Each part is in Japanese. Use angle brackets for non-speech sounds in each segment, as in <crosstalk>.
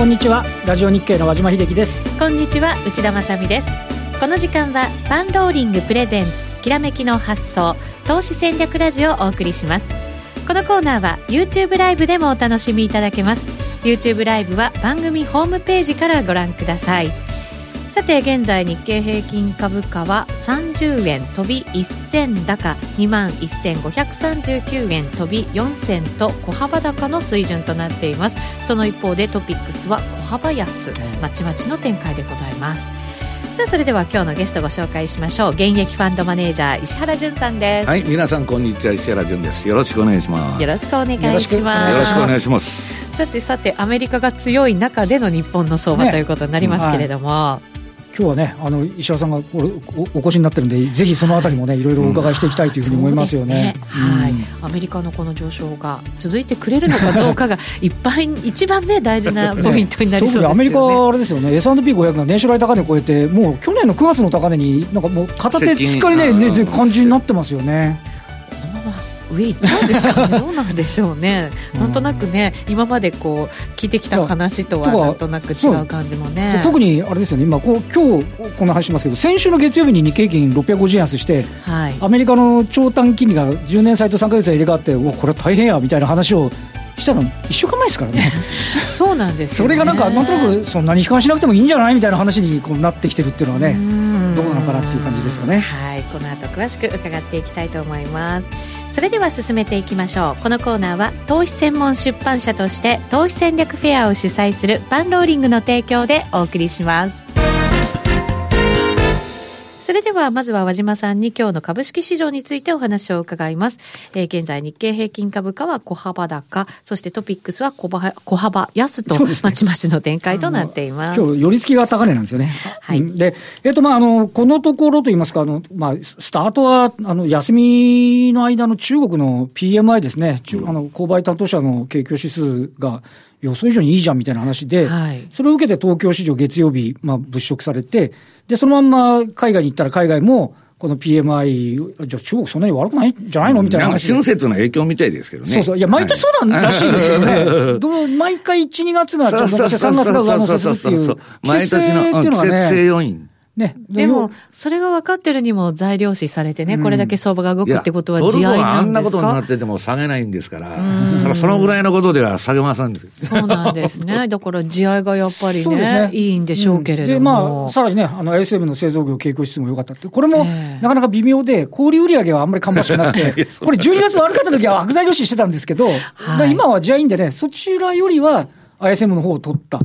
こんにちは。ラジオ日経の和島秀樹です。こんにちは内田まさです。この時間はパンローリングプレゼンツきらめきの発想投資戦略ラジオをお送りします。このコーナーは YouTube ライブでもお楽しみいただけます。YouTube ライブは番組ホームページからご覧ください。さて現在日経平均株価は30円飛び1銭高2万1539円飛び4銭と小幅高の水準となっています。その一方でトピックスは小幅安まちまちの展開でございます。さあそれでは今日のゲストご紹介しましょう。現役ファンドマネージャー石原潤さんです。はい皆さんこんにちは石原潤です。よろしくお願いします。よろしくお願いします。よろしくお願いします。さてさてアメリカが強い中での日本の相場、ね、ということになりますけれども、はい今日はね、あの石原さんがおお越しになってるんで、ぜひそのあたりもね、いろいろお伺いしていきたいというふうに思いますよね。ね。はい、アメリカのこの上昇が続いてくれるのかどうかが、<laughs> いっぱい、一番ね、大事なポイントになりそうですよね。アメリカはあれですよね、S&P500 が年初来高値を超えて、もう去年の9月の高値に、なんかもう片手つっかりね、ね感じになってますよね。上行ったんですかね？<laughs> どうなんでしょうね、なんとなくね今までこう聞いてきた話とはなんとなく違う感じもね。特にあれですよね。今こう今日この話しますけど先週の月曜日に日経平均650円安して、はい、アメリカの長短金利が10年債と3か月で入れ替わっておこれは大変やみたいな話をしたの1週間前ですからね。<laughs> そうなんです、ね、それがなんかなんとなくそんなに悲観しなくてもいいんじゃないみたいな話にこうなってきてるっていうのはねどうなのかなっていう感じですよね。はい。この後詳しく伺っていきたいと思いますそれでは進めていきましょう。このコーナーは投資専門出版社として投資戦略フェアを主催するパンローリングの提供でお送りします。それではまずは和島さんに今日の株式市場についてお話を伺います。えー、現在日経平均株価は小幅高、そしてトピックスは小幅小幅安と、ね、まちまちの展開となっています。今日寄り付きが高値なんですよね。はい。で、えっ、ー、とまああのこのところといいますかあのまあスタートはあの休みの間の中国の PMI ですね。うん、あの購買担当者の景況指数が予想以上にいいじゃんみたいな話で、はい、それを受けて東京市場月曜日、まあ、物色されて、で、そのまんま海外に行ったら海外も、この PMI、じゃあ中国そんなに悪くないんじゃないのみたいな話。春節の影響みたいですけどね。そうそう。いや、毎年そうなんらしいですけどね。<laughs> どう毎回1、2月がちょっと3月が上乗せするっていう。毎年の季節性要因。ね、でも、それが分かってるにも材料視されてね、うん、これだけ相場が動くってことは地合いなんですか？あんなことになってても下げないんですから、そそのぐらいのことでは下げませんそうなんですね。<laughs> だから地合いがやっぱりね、ね。いいんでしょうけれども。で、まあ、さらにね、あの、ISM の製造業景況指数も良かったって、これもなかなか微妙で、小売売上はあんまり芳しくなくて、<laughs> これ12月悪かった時は悪材料視してたんですけど、はい、今は地合いんでね、そちらよりは ISM の方を取った。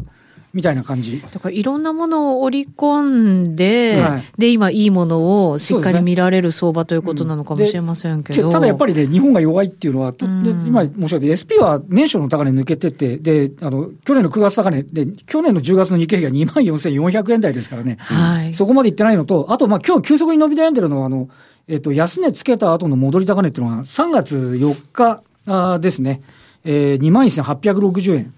みたいな感じ。だからいろんなものを織り込んで、はい、で、今いいものをしっかり見られる相場ということなのかもしれませんけど。ねうん、ただやっぱりね、日本が弱いっていうのは、うん、今申し上げて、SP は年初の高値抜けてて、で、あの、去年の9月高値で、去年の10月の日経平均が24,400円台ですからね。はい。そこまでいってないのと、あと、まあ今日急速に伸び悩んでるのは、あの、えっ、と、安値つけた後の戻り高値っていうのは、3月4日あですね、えー、21,860円。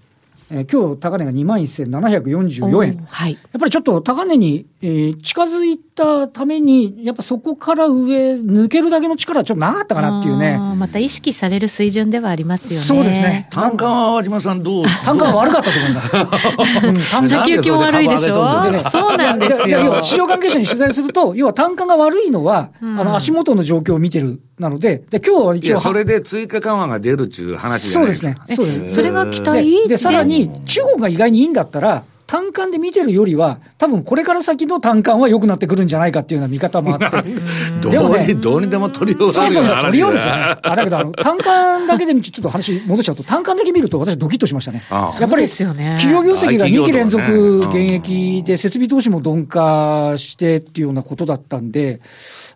えー、今日高値が2万1744円、はい、やっぱりちょっと高値に、えー、近づいたために、やっぱそこから上、抜けるだけの力はちょっとなかったかなっていうね。また意識される水準ではありますよね。そうですね。単価は和島さんどう単価は悪かったと思います。<laughs> うん、先行きも悪いでしょ？そう？なんですよ。市場関係者に取材すると、要は単価が悪いのは、うん、あの足元の状況を見てるなので、で今日は一応。それで追加緩和が出るっていう話じゃないですか。そうですね。そうですそれが期待でさらに、中国が意外にいいんだったら、単価で見てるよりは、多分これから先の単価は良くなってくるんじゃないかっていうような見方もあって。<laughs> どうに、ね、どうにでも取りようそうそうそう、取りようですよね。あ、だけど、あの、単価だけで、ちょっと話戻しちゃうと、単価だけ見ると私ドキッとしましたね。ああやっぱり、企業業績が2期連続減益で、設備投資も鈍化してっていうようなことだったんで、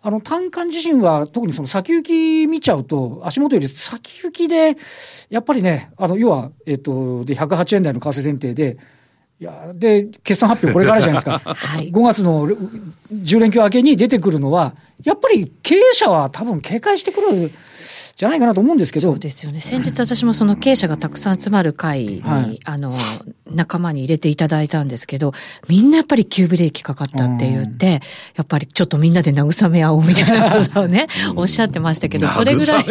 あの、単価自身は特にその先行き見ちゃうと、足元より先行きで、やっぱりね、あの、要は、えっと、で、108円台の為替前提で、いやで、決算発表、これからじゃないですか、<laughs> はい、5月の10連休明けに出てくるのは、やっぱり経営者は多分警戒してくるじゃないかなと思うんですけど。そうですよね。先日私もその経営者がたくさん集まる会に、はい、あの、仲間に入れていただいたんですけど、みんなやっぱり急ブレーキかかったって言って、やっぱりちょっとみんなで慰め合おうみたいなことをね、<laughs> おっしゃってましたけど、それぐらい。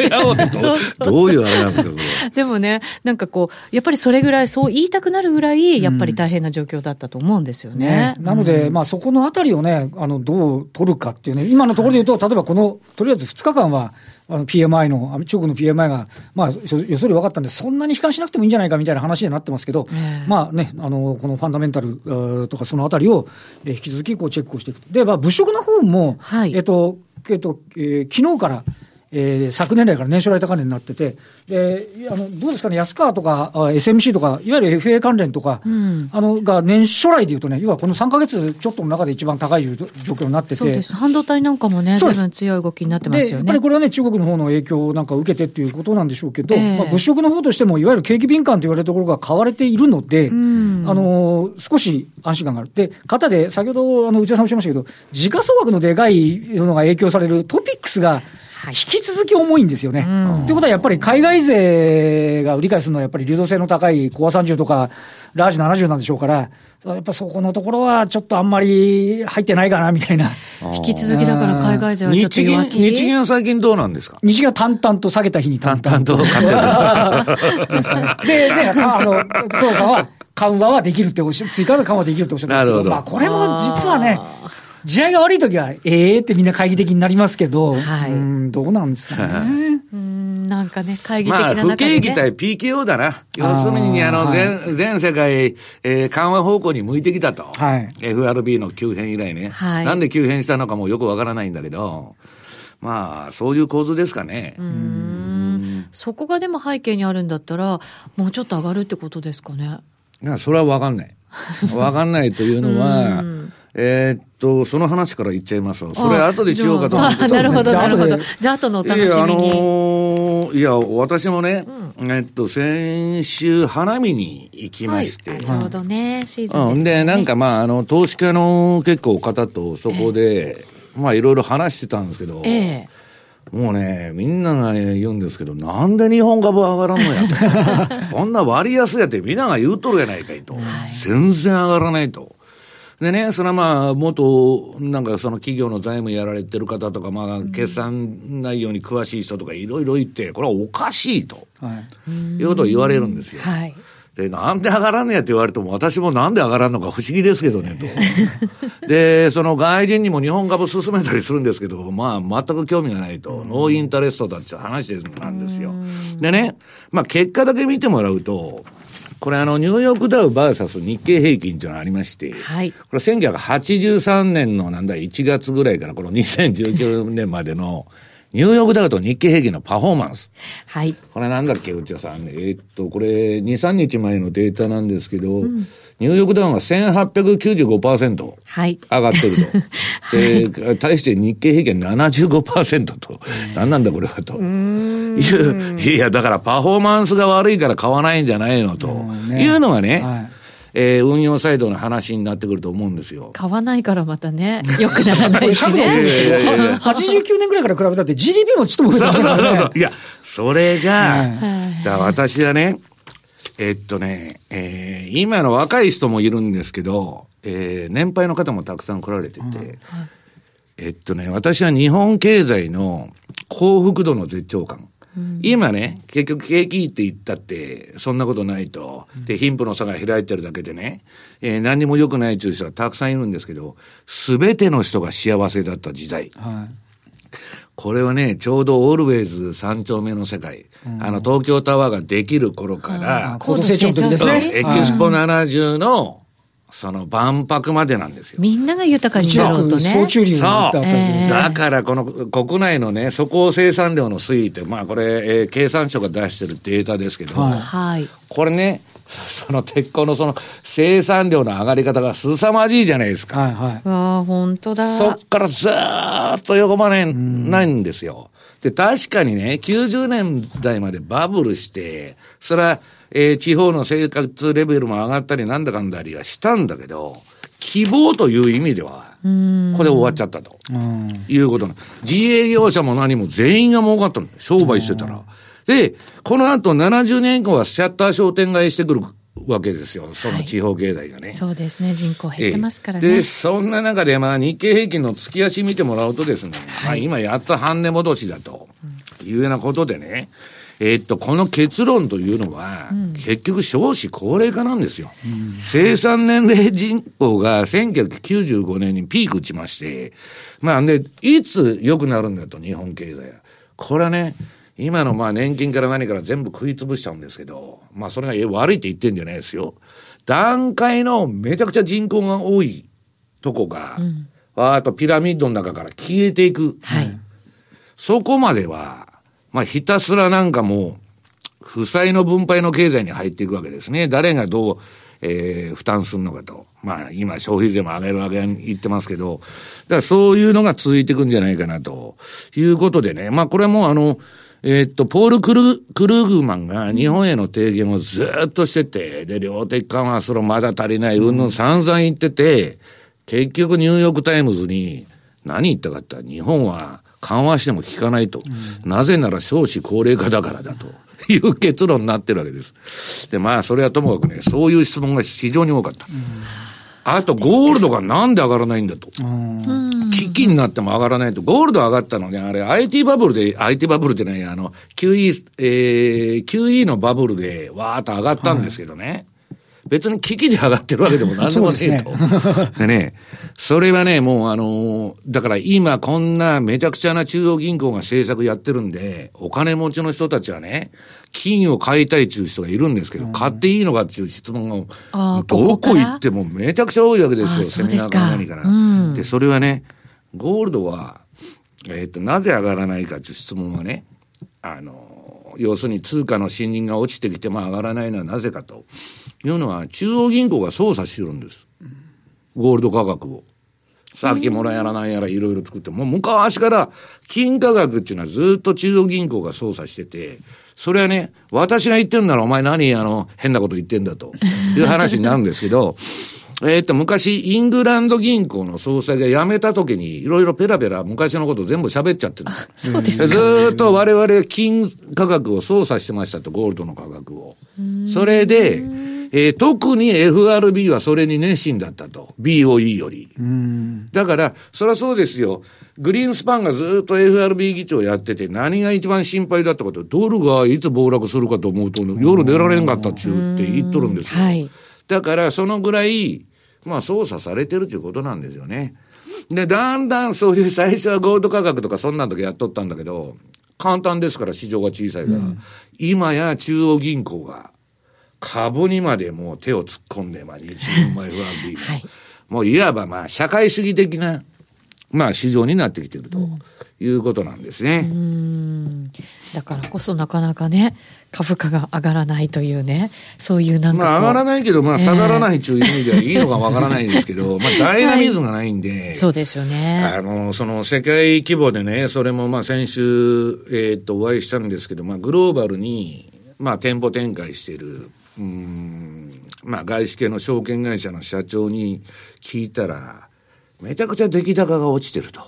どういうあれなんですか、でもね、なんかこう、やっぱりそれぐらい、そう言いたくなるぐらい、やっぱり大変な状況だったと思うんですよね。ね。なので、まあそこのあたりをね、あの、どう取るかっていうね、今のところで言うと、例えばこの、とりあえず2日間は、あの PMI の、中国の PMI が、まあ、予想り分かったんで、そんなに悲観しなくてもいいんじゃないかみたいな話になってますけど、えー、まあね、あの、このファンダメンタルとかそのあたりを、えー、引き続きこうチェックをしていく。で、まあ、物色の方も、はい、えっと、えっと、えー、昨日から、えー、昨年来から年初来高値になってて、であのどうですかね、安川とか SMC とか、いわゆる FA 関連とか、うん、あのが年初来でいうとね、要はこの3か月ちょっとの中で一番高い状況になってて、そうです。半導体なんかもね、ずいぶん強い動きになってますよね。やっぱりこれはね、中国の方の影響なんかを受けてっていうことなんでしょうけど、えー、まあ、物色の方としても、いわゆる景気敏感と言われるところが買われているので、うん、あの少し安心感がある。で、方で、先ほどあの内田さんおっしゃいましたけど、時価総額のでかいのが影響されるトピックスが、引き続き重いんですよね。と、いうことはやっぱり海外勢が売り買いするのはやっぱり流動性の高いコア30とかラージ70なんでしょうから、やっぱそこのところはちょっとあんまり入ってないかなみたいな。引き続きだから海外勢はちょっと弱気？日銀は最近どうなんですか？日銀は淡々と下げた日に淡々と。淡々とですかね。で、で、あの、黒さんは緩和はできるっておっしゃ、追加の緩和できるっておっしゃってますけど、まあこれも実はね、試合が悪いときは、ええー、ってみんな懐疑的になりますけど、はい、うんどうなんですかね。<laughs> うんなんかね、懐疑的な中で、ね、まあ、不景気対 PKO だな。要するに、あの、全、はい、全世界、えー、緩和方向に向いてきたと。はい。FRB の急変以来ね。はい。なんで急変したのかもよくわからないんだけど、まあ、そういう構図ですかね。うん。そこがでも背景にあるんだったら、もうちょっと上がるってことですかね。いや、それはわかんない。わかんないというのは、<laughs> えー、っと、その話から言っちゃいますそれ後でしようかと思って。なるほど、なるほど。じゃあ後のお楽しみに。いや、あのー、いや、私もね、うん、えっと、先週花見に行きまして。はい、ちょうどね、シーズンです、ね、で、なんかまあ、あの、投資家の結構方とそこで、えー、まあ、いろいろ話してたんですけど、えーもうね、みんなが、ね、言うんですけど、なんで日本株上がらんのやと。<laughs> こんな割安やってみんなが言うとるやないかいと。はい、全然上がらないと。でね、それはまあ、元、なんかその企業の財務やられてる方とか、まあ、決算内容に詳しい人とかいろいろ言って、これはおかしいと、はい、いうことを言われるんですよ。はい。で、なんで上がらんねやって言われても、私もなんで上がらんのか不思議ですけどね、と。<laughs> で、その外人にも日本株進めたりするんですけど、まあ、全く興味がないと、ノーインタレストだって話なんですよ。でね、まあ、結果だけ見てもらうと、これあの、ニューヨークダウバーサス日経平均というのがありまして、はい。これ1983年のなんだ、1月ぐらいからこの2019年までの、ニューヨークダウと日経平均のパフォーマンス。はい。これなんだっけ、内田さん。えー、っと、これ、2、3日前のデータなんですけど、うんニューヨークダウンは1895%上がってると。<laughs> はい、で、対して日経平均75%と。何なんだこれはと。いや、だからパフォーマンスが悪いから買わないんじゃないのと。いうのがね、はいえー、運用サイドの話になってくると思うんですよ。買わないからまたね、<laughs> よくならないしね。89年ぐらいから比べたって GDP もちょっと増えたからね。そうそうそう。いや、それが、だ私はね、えっとね、えー、今の若い人もいるんですけど、えー、年配の方もたくさん来られてて、うんはい、えっとね、私は日本経済の幸福度の絶頂感。うん、今ね、結局景気いいって言ったって、そんなことないと。で、貧富の差が開いてるだけでね、えー、何にも良くないという人はたくさんいるんですけど、すべての人が幸せだった時代。はい。これはね、ちょうどオールウェイズ三丁目の世界、うん、あの、東京タワーができる頃から、高度成長のですね。エキスポ70の、その万博までなんですよ。みんなが豊かになろうとね。総中流そう。だからこの国内のね、粗鋼生産量の推移って、まあこれ、えー、経産省が出してるデータですけど、はい、これね、その鉄鋼のその生産量の上がり方が凄まじいじゃないですか。はいはい。ああ、本当だ。そっからずーっと横ばね、ないんですよ。で、確かにね、90年代までバブルして、それは、えー、地方の生活レベルも上がったりなんだかんだりはしたんだけど、希望という意味では、これ終わっちゃったと。いうことな自営業者も何も全員が儲かったの。商売してたら。で、この後70年後はシャッター商店街してくるわけですよ。その地方経済がね。はい、そうですね。人口減ってますからね。で、そんな中で、まあ日経平均の月足見てもらうとですね、はい、まあ今やっと半値戻しだというようなことでね、えー、っと、この結論というのは、うん、結局少子高齢化なんですよ。うん、生産年齢人口が1995年にピーク打ちまして、まあで、いつ良くなるんだと、日本経済は。これはね、今のまあ年金から何から全部食い潰しちゃうんですけど、まあそれが悪いって言ってんじゃないですよ。段階のめちゃくちゃ人口が多いとこが、うん、わーっとピラミッドの中から消えていく。はい、そこまでは、まあひたすらなんかもう、負債の分配の経済に入っていくわけですね。誰がどう、えー、負担するのかと。まあ今消費税も上げるわけに言ってますけど、だからそういうのが続いていくんじゃないかなということでね。まあこれもあの、えー、っと、ポール・クルクルーグマンが日本への提言をずっとしてて、で、量的緩和するまだ足りない、うんぬん散々言ってて、結局ニューヨークタイムズに何言ったかって日本は緩和しても効かないと。うん、なぜなら少子高齢化だからだと。<laughs> いう結論になってるわけです。で、まあ、それはともかくね、そういう質問が非常に多かった。うんあと、ゴールドがなんで上がらないんだと。危機になっても上がらないと。ゴールド上がったのね、あれ IT バブルで、IT バブルってない、あの、QE、えー、QE のバブルでわーっと上がったんですけどね。はい別に危機で上がってるわけでもなんでもねえと。<laughs> でね、それはね、もうあのー、だから今こんなめちゃくちゃな中央銀行が政策やってるんで、お金持ちの人たちはね、金を買いたいっていう人がいるんですけど、うん、買っていいのかっていう質問が、どこ行ってもめちゃくちゃ多いわけですよ、セミナーから何から。うん、で、それはね、ゴールドは、えっ、ー、と、なぜ上がらないかっていう質問はね、あの、要するに通貨の信任が落ちてきて、まあ上がらないのはなぜかと。いうのは中央銀行が操作してるんです。ゴールド価格を。さっきもらやらないやらいろいろ作って、もう昔から金価格っていうのはずっと中央銀行が操作してて、それはね、私が言ってるならお前何あの変なこと言ってんだという話になるんですけど、えっと、昔、イングランド銀行の総裁が辞めた時に、いろいろペラペラ昔のこと全部喋っちゃってる。そうですずっと我々金価格を操作してましたと、ゴールドの価格を。それで、えー、特に FRB はそれに熱心だったと。BOE より。だから、そりゃそうですよ。グリーンスパンがずっと FRB 議長やってて、何が一番心配だったかと、ドルがいつ暴落するかと思うと、夜寝られんかったっちゅうって言っとるんですよ。はい、だから、そのぐらい、まあ操作されてるということなんですよね。で、だんだんそういう最初はゴールド価格とかそんなん時やっとったんだけど、簡単ですから市場が小さいから、うん、今や中央銀行が株にまでもう手を突っ込んで、まあ、日銀も FRB も、はい、もういわばまあ、社会主義的な、まあ、市場になってきてるということなんですね。うんだからこそなかなかね、株価が上がらないというね、そういうなんか。まあ上がらないけど、まあ下がらないという意味ではいいのかわからないんですけど、<laughs> まあダイナミズムがないんで、はい、そうですよね。あの、その世界規模でね、それもまあ先週、えー、っとお会いしたんですけど、まあグローバルに、まあ店舗展開している、うん、まあ外資系の証券会社の社長に聞いたら、めちゃくちゃ出来高が落ちてると。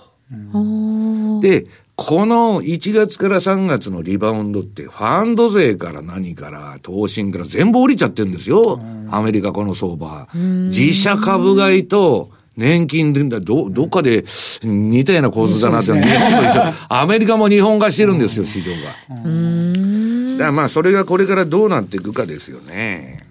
で、この1月から3月のリバウンドって、ファンド税から何から、投信から全部降りちゃってるんですよ。アメリカこの相場。自社株買いと、年金で、ど、どっかで似たような構図だなって、ね、日本と一緒。<laughs> アメリカも日本化してるんですよ、市場が。だからまあ、それがこれからどうなっていくかですよね。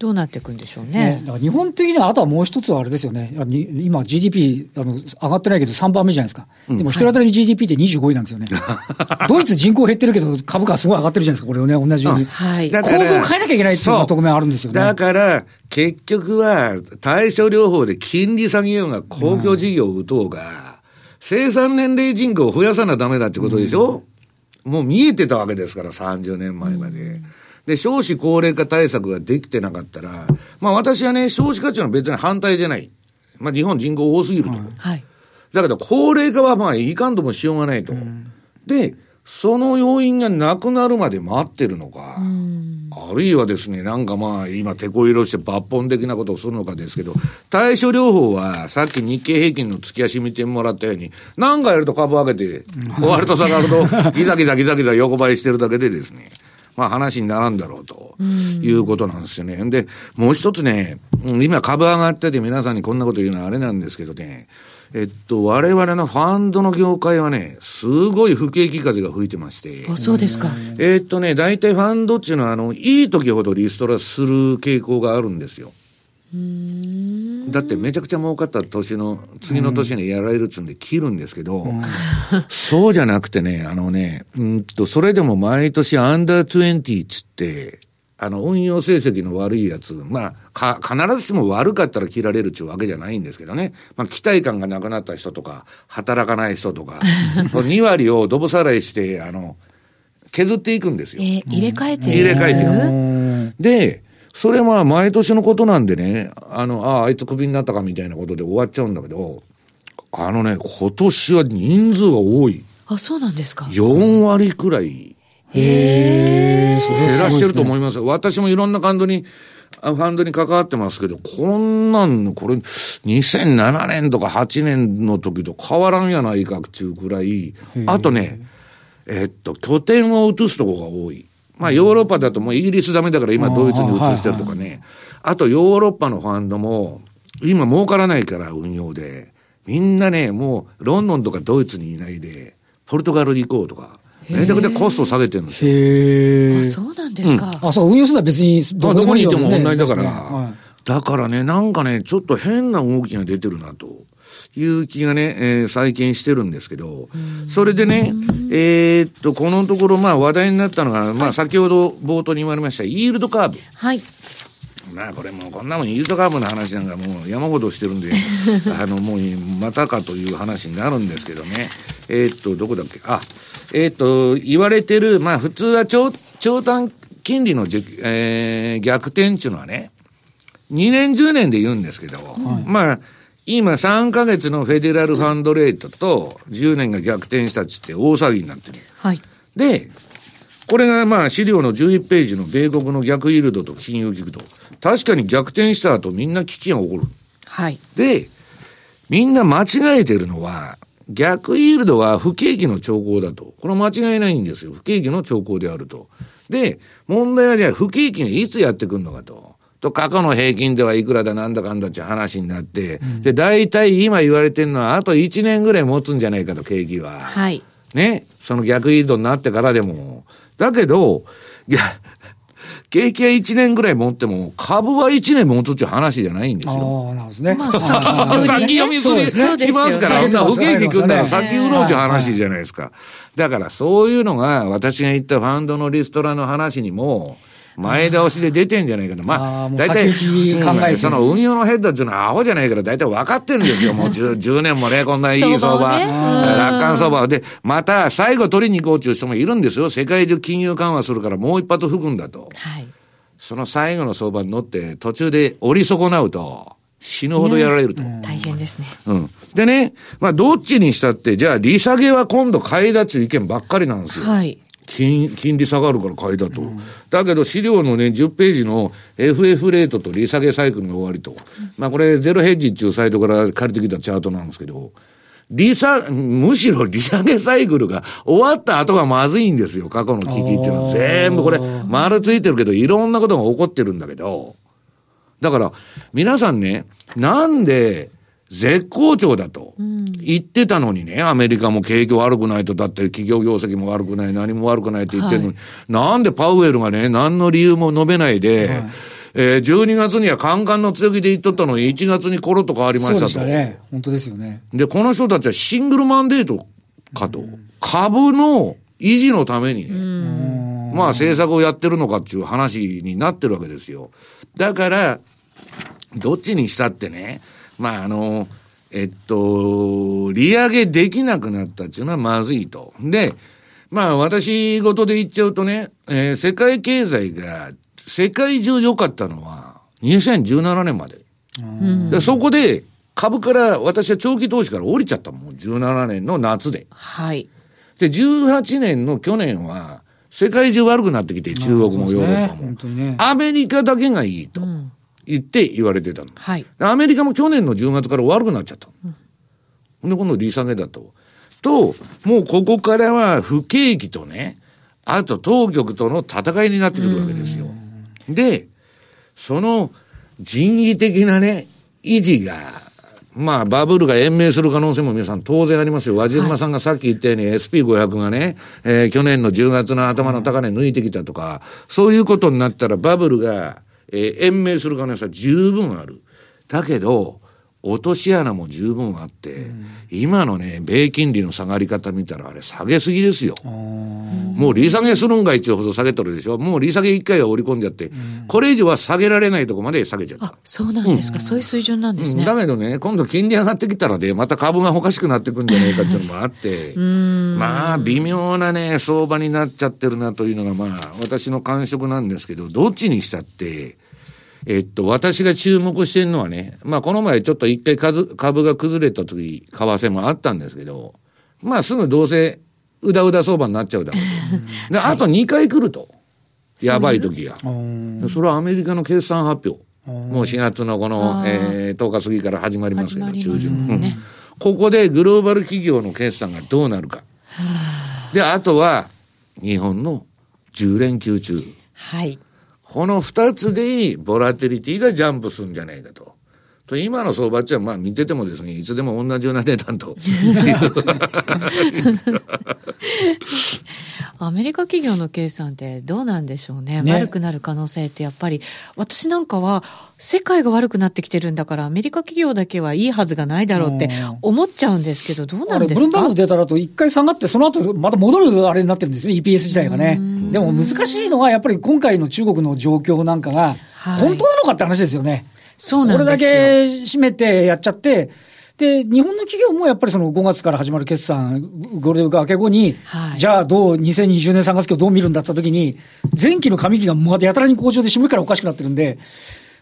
どうなっていくんでしょうね。ねだから日本的には、あとはもう一つはあれですよね。今 GDP あの上がってないけど3番目じゃないですか。でも一人当たり GDP って25位なんですよね。<laughs> ドイツ人口減ってるけど株価すごい上がってるじゃないですか。これをね、同じように。はい、構造を変えなきゃいけないっていう側面あるんですよね。だから、結局は対処療法で金利下げようが公共事業を打とうが、うん、生産年齢人口を増やさなダメだってことでしょ、うん、もう見えてたわけですから、30年前まで。うんで、少子高齢化対策ができてなかったら、まあ私はね、少子化っていうのは別に反対じゃない。まあ日本人口多すぎると。はい。だけど高齢化はまあいかんともしようがないと。うん、で、その要因がなくなるまで待ってるのか、あるいはですね、なんかまあ、今、手こ入れして抜本的なことをするのかですけど、対処療法は、さっき日経平均の月足見てもらったように、何かやると株上げて、終わると下がると、ギザギザギザギザ横ばいしてるだけでですね、まあ話にならんだろうということなんですよね。で、もう一つね、今株上がってて皆さんにこんなこと言うのはあれなんですけどね、えっと、我々のファンドの業界はね、すごい不景気風が吹いてまして。あ、そうですか。えっとね、大体ファンドっていうのは、あの、いい時ほどリストラする傾向があるんですよ。だってめちゃくちゃ儲かった年の、次の年にやられるっつうんで切るんですけど、うん、そうじゃなくてね、あのね、うんと、それでも毎年アンダー20っつって、あの、運用成績の悪いやつ、まあ、か、必ずしも悪かったら切られるっちゅうわけじゃないんですけどね。まあ、期待感がなくなった人とか、働かない人とか、<laughs> 2割をどぼさらいして、あの、削っていくんですよ。えー、入れ替えて入れ替えていく。で、それは毎年のことなんでね、あの、ああ、あいつクビになったかみたいなことで終わっちゃうんだけど、あのね、今年は人数が多い。あ、そうなんですか。4割くらいへえ、減らしてると思いますよ。私もいろんなファンドに、ファンドに関わってますけど、こんなんの、これ、2007年とか8年の時と変わらんやないかっていうくらい、あとね、えっと、拠点を移すとこが多い。まあ、ヨーロッパだともうイギリスダメだから今ドイツに移してるとかね。あと、ヨーロッパのファンドも、今儲からないから運用で、みんなね、もうロンドンとかドイツにいないで、ポルトガルに行こうとか、めちゃくちゃコスト下げてるんですよ。へあ、そうなんですか。うん、あ、そう、運用するのは別にどこにいても同じだから。はい、だからね、なんかね、ちょっと変な動きが出てるなと。いう気がね、えー、最近してるんですけど、それでね、えー、っと、このところ、まあ話題になったのが、まあ先ほど冒頭に言われました、イールドカーブ。はい。まあこれもうこんなもんイールドカーブの話なんかもう山ほどしてるんで、<laughs> あのもうまたかという話になるんですけどね。えー、っと、どこだっけ？あ、えっ、ー、と、言われてる、まあ普通は長長短金利のじ、えー、逆転っていうのはね、2年10年で言うんですけど、はい、まあ、今3ヶ月のフェデラルファンドレートと10年が逆転したっつって大騒ぎになってる。はい。で、これがまあ資料の11ページの米国の逆イールドと金融聞くと、確かに逆転した後みんな危機が起こる。はい。で、みんな間違えてるのは、逆イールドは不景気の兆候だと。これは間違いないんですよ。不景気の兆候であると。で、問題はじゃあ不景気がいつやってくるのかと。と、過去の平均ではいくらだなんだかんだって話になって、うん、で、大体今言われてるのは、あと1年ぐらい持つんじゃないかと、景気は。はい。ね。その逆イールドになってからでも。だけど、いや、景気は1年ぐらい持っても、株は1年持つっていう話じゃないんですよ。ああ、なんですね。まあ、<laughs> 先読みすりしますから、不景気組んだら先売ろうっていう話じゃないですか。だからそういうのが、私が言ったファンドのリストラの話にも、前倒しで出てんじゃないかと。まあ、大体、その運用のヘッドっていうのはアホじゃないから大体分かってるんですよ。<laughs> もう 10, 10年もね、こんないい相場、楽観相場で、また最後取りに行こうっていう人もいるんですよ。世界中金融緩和するからもう一発吹くんだと。はい。その最後の相場に乗って途中で折り損なうと、死ぬほどやられると。大変ですね。うん。でね、まあ、どっちにしたって、じゃあ、利下げは今度買いだっちゅう意見ばっかりなんですよ。はい。金、金利下がるから買いだと。うん、だけど資料のね、10ページの FF レートと利下げサイクルの終わりと。うん、まあこれ、ゼロヘッジっていうサイトから借りてきたチャートなんですけど、利下、むしろ利上げサイクルが終わった後がまずいんですよ、過去の危機っていうのは。全部これ、丸ついてるけど、いろんなことが起こってるんだけど、だから、皆さんね、なんで、絶好調だと言ってたのにね、アメリカも景気悪くないと、だって企業業績も悪くない、何も悪くないって言ってるのに、はい、なんでパウエルがね、何の理由も述べないで、はい、えー、12月にはカンカンの強気で言っとったのに、1月にコロッと変わりましたと。そうでね。本当ですよね。で、この人たちはシングルマンデートかと。株の維持のためにね、まあ政策をやってるのかっていう話になってるわけですよ。だから、どっちにしたってね、まあ、あの、えっと、利上げできなくなったっていうのはまずいと。で、まあ、私事で言っちゃうとね、えー、世界経済が世界中良かったのは2017年まで。でそこで株から私は長期投資から降りちゃったもん。17年の夏で。はい。で、18年の去年は世界中悪くなってきて、中国もヨーロッパも。ねね、アメリカだけがいいと。うん言って言われてたの。はい。アメリカも去年の10月から悪くなっちゃった。うん、で、今度利下げだと。と、もうここからは不景気とね、あと当局との戦いになってくるわけですよ。で、その人為的なね、維持が、まあ、バブルが延命する可能性も皆さん当然ありますよ。和島さんがさっき言ったように SP500 がね、えー、去年の10月の頭の高値抜いてきたとか、そういうことになったらバブルが、えー、延命する可能性は十分ある。だけど、落とし穴も十分あって、うん、今のね、米金利の下がり方見たら、あれ下げすぎですよ。もう利下げするんが一応ほど下げとるでしょ。もう利下げ一回は織り込んじゃって、うん、これ以上は下げられないとこまで下げちゃった。あ、そうなんですか、うん、そういう水準なんですね。だけどね、今度金利上がってきたらで、また株がおかしくなってくんじゃないかっていうのもあって、まあ、微妙なね、相場になっちゃってるなというのが、まあ、私の感触なんですけど、どっちにしたって、えっと、私が注目してるのはね、まあこの前ちょっと一回株が崩れた時、為替もあったんですけど、まあすぐどうせ、うだうだ相場になっちゃうだろうと。<laughs> で、あと2回来ると。やばい時が。それはアメリカの決算発表。もう4月のこの、えー、10日過ぎから始まりますけど、中旬、うん。ここでグローバル企業の決算がどうなるか。で、あとは、日本の10連休中。はい。この二つでボラテリティがジャンプするんじゃないかと。と今の相場っちゃ、まあ見ててもですね、いつでも同じような値段と。アメリカ企業の計算ってどうなんでしょうね。ね悪くなる可能性ってやっぱり、私なんかは世界が悪くなってきてるんだからアメリカ企業だけはいいはずがないだろうって思っちゃうんですけど、どうなんですか？ブルンバーグのデータだと一回下がって、その後また戻るあれになってるんですね、EPS 自体がね。でも難しいのはやっぱり今回の中国の状況なんかが、本当なのかって話ですよね。はい、そうなんですよ。これだけ締めてやっちゃって、で、日本の企業もやっぱりその5月から始まる決算、ゴールデンウィーク明け後に、はい、じゃあどう、2020年3月期をどう見るんだったときに、前期の上期がまたやたらに好調で、下期からおかしくなってるんで、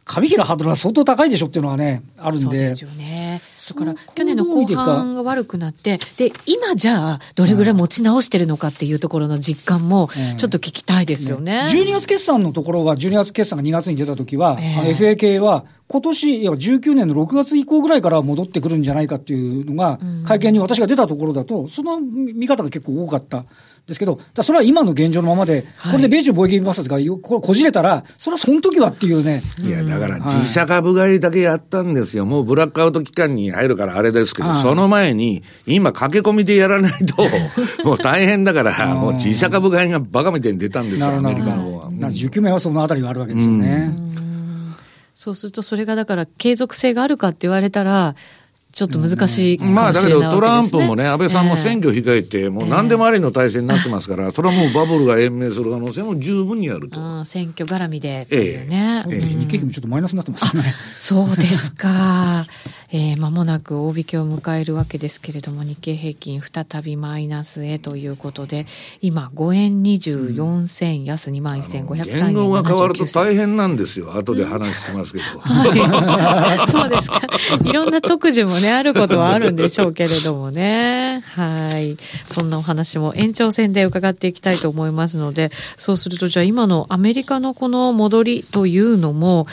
上期のハードルは相当高いでしょっていうのはね、あるんで。そうですよね。だから、去年の後半が悪くなって、で、今じゃあ、どれぐらい持ち直してるのかっていうところの実感も、ちょっと聞きたいですよね。うん、12月決算のところは、12月決算が2月に出たときは、えー、FA 系は、今年、いや、19年の6月以降ぐらいから戻ってくるんじゃないかっていうのが、会見に私が出たところだと、その見方が結構多かった。ですけど、それは今の現状のままで、これで米中貿易摩擦がここじれたら、それはその時はっていうね。いや、だから自社株買いだけやったんですよ。もうブラックアウト期間に入るからあれですけど、その前に、今駆け込みでやらないと、<laughs> もう大変だから、もう自社株買いがバカみたいに出たんですよ、アメリカの方は。19名はそのあたりがあるわけですよね。そうすると、それがだから、継続性があるかって言われたら、ちょっと難しいかもしれない、ね、まあだけどトランプもね、安倍さんも選挙控えて、もう何でもありの体制になってますから、それはもうバブルが延命する可能性も十分にあると。選挙絡みで。ええええ、日経平均もちょっとマイナスになってますね。そうですか。<laughs> えー、間もなく大引けを迎えるわけですけれども、日経平均再びマイナスへということで、今5円24銭安2万1503円。言語が変わると大変なんですよ。後で話しますけど。はい、<laughs> そうですか。いろんな特需もね、あることはあるんでしょうけれどもね。<laughs> はい。そんなお話も延長戦で伺っていきたいと思いますので、そうすると、じゃあ今のアメリカのこの戻りというのも、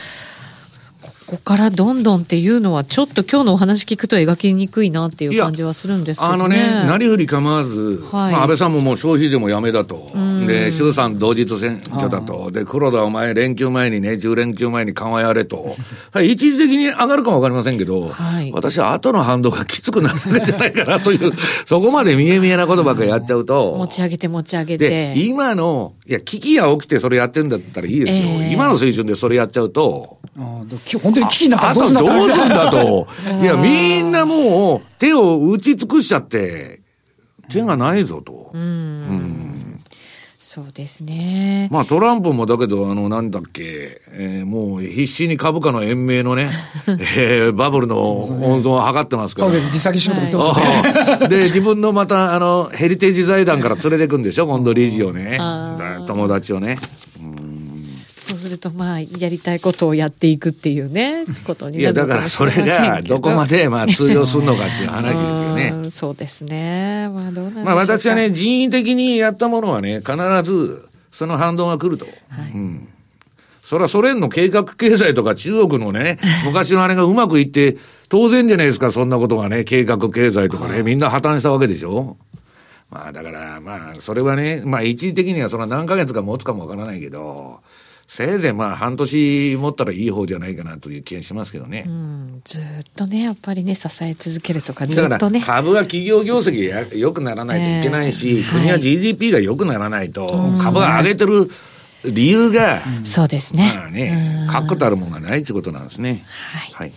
ここからどんどんっていうのは、ちょっと今日のお話聞くと描きにくいなっていう感じはするんですけど、ね、あのね、なりふり構わず、はい、まあ、安倍さんももう消費税もやめだと、で衆参同日選挙だと、で黒田お前、連休前にね、10連休前に緩和やれと、はい、一時的に上がるかもわかりませんけど、はい、私は後の反動がきつくなるんじゃないかなという、<laughs> そこまで見え見えなことばっかりやっちゃうと、持ち上げて持ち上げて。今の、いや、危機が起きてそれやってんだったらいいですよ、えー、今の水準でそれやっちゃうと。あ本当に危機になったらどうすんだどうすんだと。<laughs> いや、みんなもう手を打ち尽くしちゃって、手がないぞと。うん。うんそうですね。まあトランプもだけど、あの、なんだっけ、えー、もう必死に株価の延命のね、<laughs> えー、バブルの温存を図ってますから。利下げしようと言ってますね。で、自分のまた、あの、ヘリテージ財団から連れてくんでしょ、今度理事をね。友達をね。そうすると、まあ、やりたいことをやっていくっていうね、ことになるいや、だからそれがどこまで、まあ、通用するのかっていう話ですよね。そうですね。まあ、どうなんまあ、私はね、人為的にやったものはね、必ず、その反動が来ると。はい、うん。それはソ連の計画経済とか中国のね、<laughs> 昔のあれがうまくいって、当然じゃないですか、そんなことがね、計画経済とかね、みんな破綻したわけでしょ。まあだから、まあ、それはね、まあ一時的にはその何ヶ月か持つかもわからないけど、せいぜいまあ半年持ったらいい方じゃないかなという気がしますけどね。うん、ずっとね、やっぱりね、支え続けるとか、ずっとね。株は企業業績が良くならないといけないし、えー、国は GDP が良くならないと、株は上げてる理由が、そうですね。まあね、確固たるものがないということなんですね。はい、はい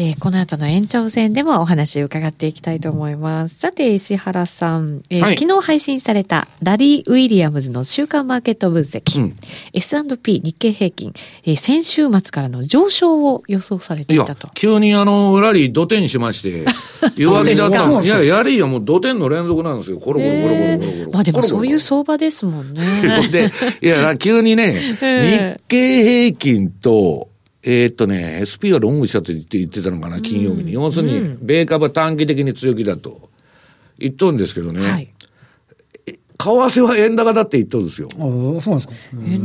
えー、この後の延長戦でもお話を伺っていきたいと思います。さて、石原さん、えーはい、昨日配信されたラリー・ウィリアムズの週間マーケット分析、うん、S&P 日経平均、えー、先週末からの上昇を予想されていたと。急にあの、ラリー土点しまして、<laughs> 弱気だったいや、やりやもう土点の連続なんですよ。コロコロコロコロコロコロ。まあでもそういう相場ですもんね。で、いや、急にね、日経平均と、えー、っとね、SP はロングしたって言ってたのかな、金曜日に。要するに、米株は短期的に強気だと言っとるんですけどね。はい為替は円高だって言っとるんですよ。あそうなんですか。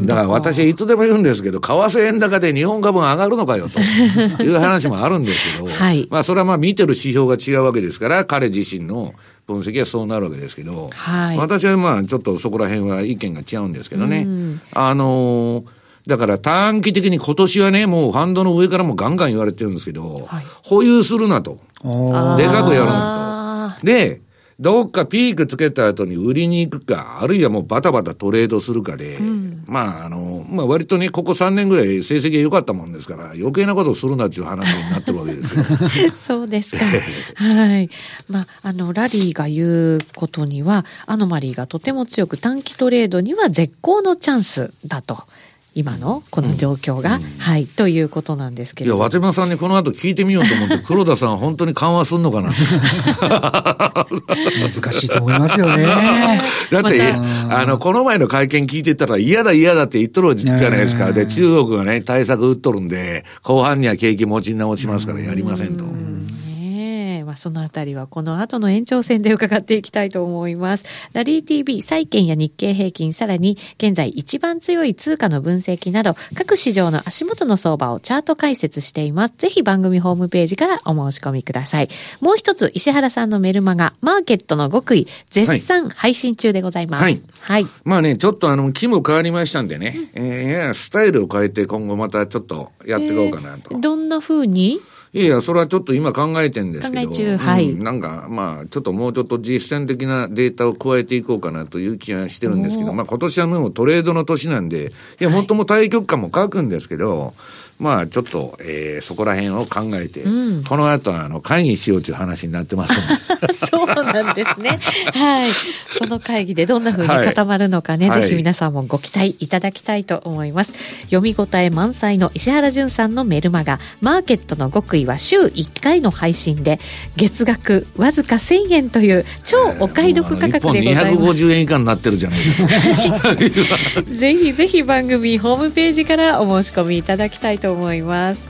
だから私はいつでも言うんですけど、為替円高で日本株が上がるのかよと <laughs> いう話もあるんですけど、はい、まあそれはまあ見てる指標が違うわけですから、彼自身の分析はそうなるわけですけど、はい、私はまあちょっとそこら辺は意見が違うんですけどね。あのーだから短期的に今年はね、もうファンドの上からもガンガン言われてるんですけど、はい、保有するなと。でかくやるなと。で、どっかピークつけた後に売りに行くか、あるいはもうバタバタトレードするかで、うん、まあ、あの、まあ割とね、ここ3年ぐらい成績が良かったもんですから、余計なことをするなっていう話になってるわけですよ。<laughs> <laughs> そうですか。はい。まあ、あの、ラリーが言うことには、アノマリーがとても強く短期トレードには絶好のチャンスだと。今のこの状況が、うん、はい、ということなんですけど。いや、渡辺さんにこの後聞いてみようと思って、黒田さん本当に緩和すんのかな？<laughs> 難しいと思いますよね。<laughs> だって、あの、この前の会見聞いてたら嫌だ嫌だって言っとるじゃないですか。で、中国がね、対策打っとるんで、後半には景気持ち直しますからやりませんと。まあ、そのあたりはこの後の延長戦で伺っていきたいと思います。ラリー TV、債券や日経平均、さらに現在一番強い通貨の分析など、各市場の足元の相場をチャート解説しています。ぜひ番組ホームページからお申し込みください。もう一つ、石原さんのメルマガ、マーケットの極意、絶賛配信中でございます。はい。はい、まあね、ちょっとあの、気も変わりましたんでね、うん、えー、スタイルを変えて今後またちょっとやっていこうかなと。えー、どんな風にいやいや、それはちょっと今考えてるんですけど。考え中、はい、うん、なんか、まあ、ちょっともうちょっと実践的なデータを加えていこうかなという気がしてるんですけど、まあ今年はもうトレードの年なんで、いや、もっとも対局感も書くんですけど、まあちょっと、えー、そこら辺を考えて、うん、この後あの会議しようという話になってます <laughs> そうなんですね。はい。その会議でどんなふうに固まるのかね、はい、ぜひ皆さんもご期待いただきたいと思います。読み応え満載の石原淳さんのメルマガ、マーケットの極意は週1回の配信で、月額わずか1000円という超お買い得価格でございます。250円以下になってるじゃないですか。<laughs> ぜひぜひ番組ホームページからお申し込みいただきたいと思います。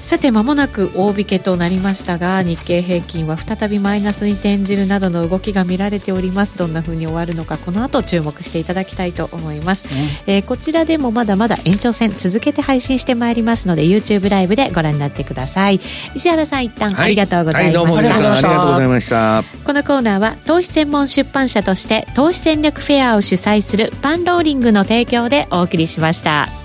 さて間もなく大引けとなりましたが日経平均は再びマイナスに転じるなどの動きが見られております。どんな風に終わるのかこの後注目していただきたいと思います、ね、えー、こちらでもまだまだ延長戦続けて配信してまいりますので YouTube ライブでご覧になってください。石原さん一旦ありがとうございました、はいはい、ありがとうございました。このコーナーは投資専門出版社として投資戦略フェアを主催するパンローリングの提供でお送りしました